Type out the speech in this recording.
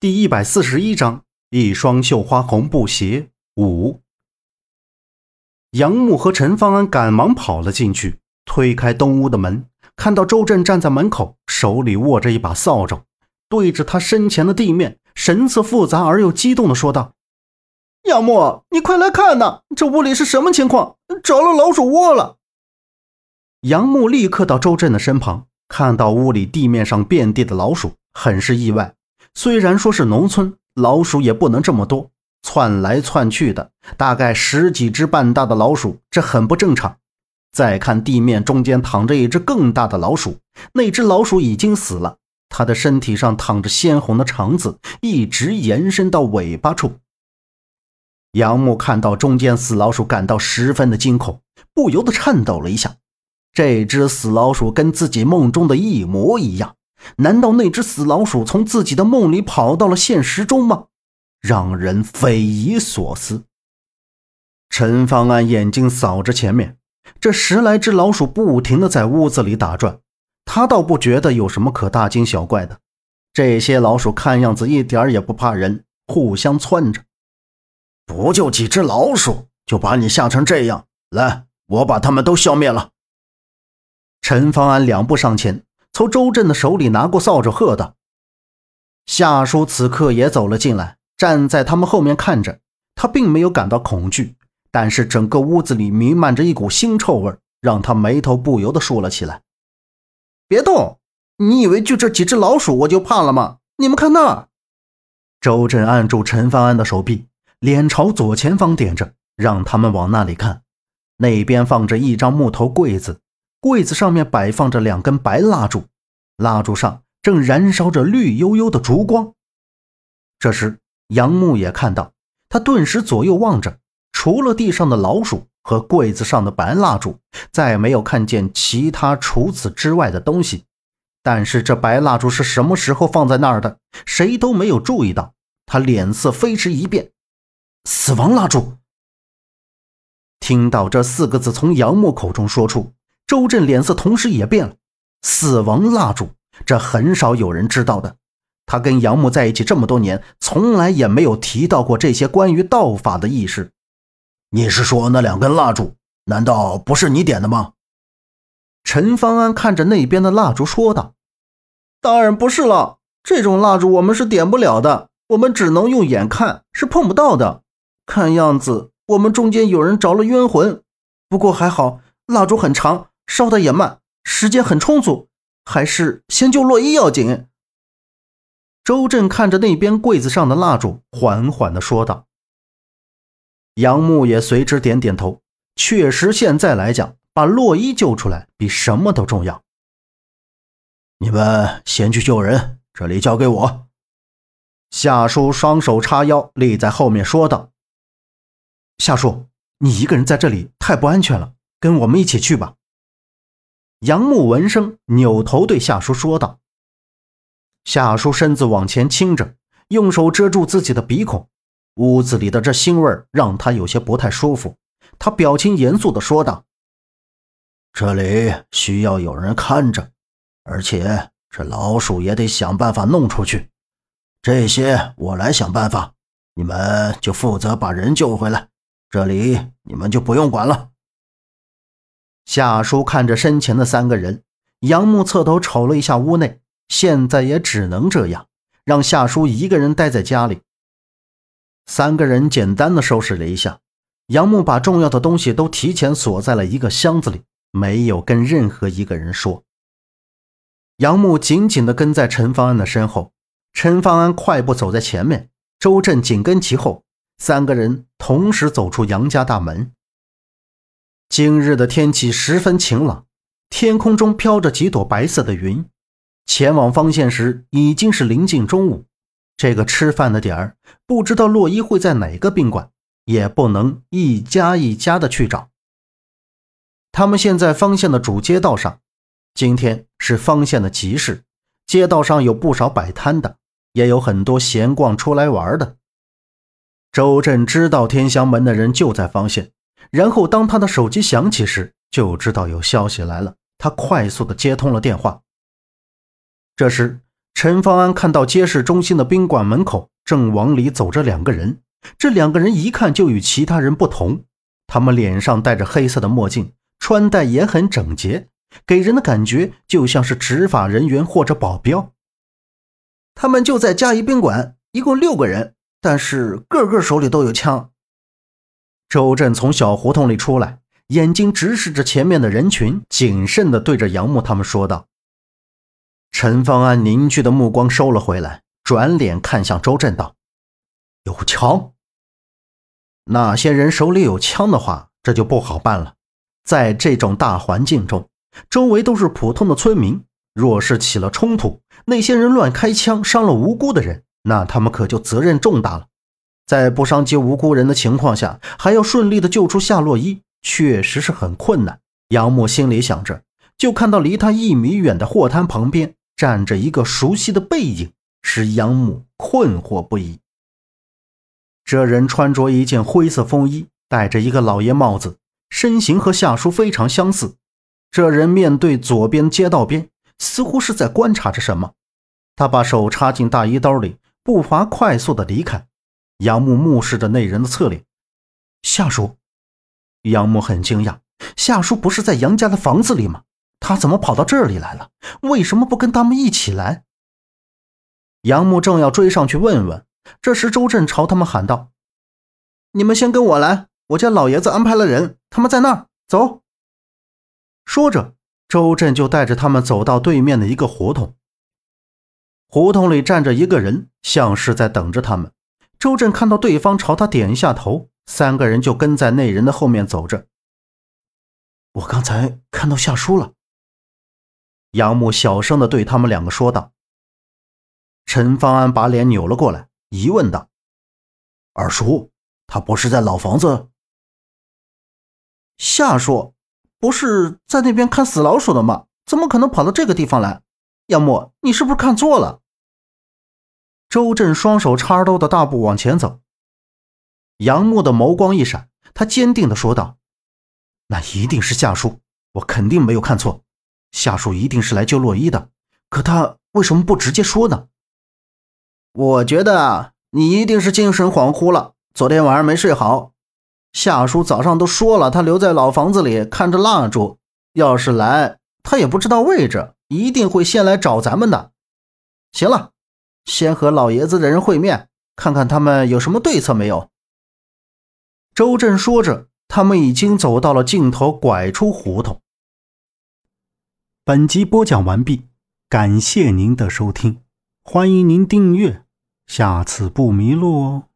第一百四十一章，一双绣花红布鞋五。杨木和陈方安赶忙跑了进去，推开东屋的门，看到周震站在门口，手里握着一把扫帚，对着他身前的地面，神色复杂而又激动的说道：“杨木，你快来看呐，这屋里是什么情况？着了老鼠窝了！”杨木立刻到周震的身旁，看到屋里地面上遍地的老鼠，很是意外。虽然说是农村，老鼠也不能这么多，窜来窜去的，大概十几只半大的老鼠，这很不正常。再看地面中间躺着一只更大的老鼠，那只老鼠已经死了，它的身体上躺着鲜红的肠子，一直延伸到尾巴处。杨木看到中间死老鼠，感到十分的惊恐，不由得颤抖了一下。这只死老鼠跟自己梦中的一模一样。难道那只死老鼠从自己的梦里跑到了现实中吗？让人匪夷所思。陈方安眼睛扫着前面，这十来只老鼠不停的在屋子里打转，他倒不觉得有什么可大惊小怪的。这些老鼠看样子一点也不怕人，互相窜着。不就几只老鼠，就把你吓成这样？来，我把他们都消灭了。陈方安两步上前。从周震的手里拿过扫帚，喝道：“夏叔此刻也走了进来，站在他们后面看着。他并没有感到恐惧，但是整个屋子里弥漫着一股腥臭味，让他眉头不由得竖了起来。别动！你以为就这几只老鼠我就怕了吗？你们看那！”周震按住陈方安的手臂，脸朝左前方点着，让他们往那里看。那边放着一张木头柜子。柜子上面摆放着两根白蜡烛，蜡烛上正燃烧着绿油油的烛光。这时，杨木也看到，他顿时左右望着，除了地上的老鼠和柜子上的白蜡烛，再没有看见其他除此之外的东西。但是这白蜡烛是什么时候放在那儿的，谁都没有注意到。他脸色飞驰一变，死亡蜡烛。听到这四个字从杨木口中说出。周震脸色同时也变了。死亡蜡烛，这很少有人知道的。他跟杨木在一起这么多年，从来也没有提到过这些关于道法的意识。你是说那两根蜡烛，难道不是你点的吗？陈方安看着那边的蜡烛说道：“当然不是了，这种蜡烛我们是点不了的，我们只能用眼看，是碰不到的。看样子我们中间有人着了冤魂，不过还好，蜡烛很长。”烧的也慢，时间很充足，还是先救洛伊要紧。周震看着那边柜子上的蜡烛，缓缓的说道。杨木也随之点点头，确实，现在来讲，把洛伊救出来比什么都重要。你们先去救人，这里交给我。夏叔双手叉腰，立在后面说道：“夏叔，你一个人在这里太不安全了，跟我们一起去吧。”杨木闻声，扭头对夏叔说道：“夏叔身子往前倾着，用手遮住自己的鼻孔。屋子里的这腥味让他有些不太舒服。他表情严肃地说道：‘这里需要有人看着，而且这老鼠也得想办法弄出去。这些我来想办法，你们就负责把人救回来。这里你们就不用管了。’”夏叔看着身前的三个人，杨木侧头瞅了一下屋内，现在也只能这样，让夏叔一个人待在家里。三个人简单的收拾了一下，杨木把重要的东西都提前锁在了一个箱子里，没有跟任何一个人说。杨木紧紧地跟在陈方安的身后，陈方安快步走在前面，周震紧跟其后，三个人同时走出杨家大门。今日的天气十分晴朗，天空中飘着几朵白色的云。前往方县时已经是临近中午，这个吃饭的点儿，不知道洛伊会在哪个宾馆，也不能一家一家的去找。他们现在方县的主街道上，今天是方县的集市，街道上有不少摆摊的，也有很多闲逛出来玩的。周震知道天香门的人就在方县。然后，当他的手机响起时，就知道有消息来了。他快速的接通了电话。这时，陈方安看到街市中心的宾馆门口正往里走着两个人，这两个人一看就与其他人不同，他们脸上戴着黑色的墨镜，穿戴也很整洁，给人的感觉就像是执法人员或者保镖。他们就在嘉怡宾馆，一共六个人，但是个个手里都有枪。周震从小胡同里出来，眼睛直视着前面的人群，谨慎地对着杨木他们说道。陈方安凝聚的目光收了回来，转脸看向周震道：“有枪？那些人手里有枪的话，这就不好办了。在这种大环境中，周围都是普通的村民，若是起了冲突，那些人乱开枪伤了无辜的人，那他们可就责任重大了。在不伤及无辜人的情况下，还要顺利的救出夏洛伊，确实是很困难。”杨木心里想着，就看到离他一米远的货摊旁边。站着一个熟悉的背影，使杨木困惑不已。这人穿着一件灰色风衣，戴着一个老爷帽子，身形和夏叔非常相似。这人面对左边街道边，似乎是在观察着什么。他把手插进大衣兜里，步伐快速的离开。杨木目视着那人的侧脸，夏叔。杨木很惊讶，夏叔不是在杨家的房子里吗？他怎么跑到这里来了？为什么不跟他们一起来？杨木正要追上去问问，这时周震朝他们喊道：“你们先跟我来，我家老爷子安排了人，他们在那儿。走。”说着，周震就带着他们走到对面的一个胡同。胡同里站着一个人，像是在等着他们。周震看到对方朝他点一下头，三个人就跟在那人的后面走着。我刚才看到夏叔了。杨木小声的对他们两个说道：“陈方安把脸扭了过来，疑问道：‘二叔，他不是在老房子？’夏叔不是在那边看死老鼠的吗？怎么可能跑到这个地方来？杨木，你是不是看错了？”周震双手插兜的大步往前走。杨木的眸光一闪，他坚定的说道：“那一定是夏叔，我肯定没有看错。”夏叔一定是来救洛伊的，可他为什么不直接说呢？我觉得啊，你一定是精神恍惚了，昨天晚上没睡好。夏叔早上都说了，他留在老房子里看着蜡烛，要是来，他也不知道位置，一定会先来找咱们的。行了，先和老爷子的人会面，看看他们有什么对策没有。周震说着，他们已经走到了尽头，拐出胡同。本集播讲完毕，感谢您的收听，欢迎您订阅，下次不迷路哦。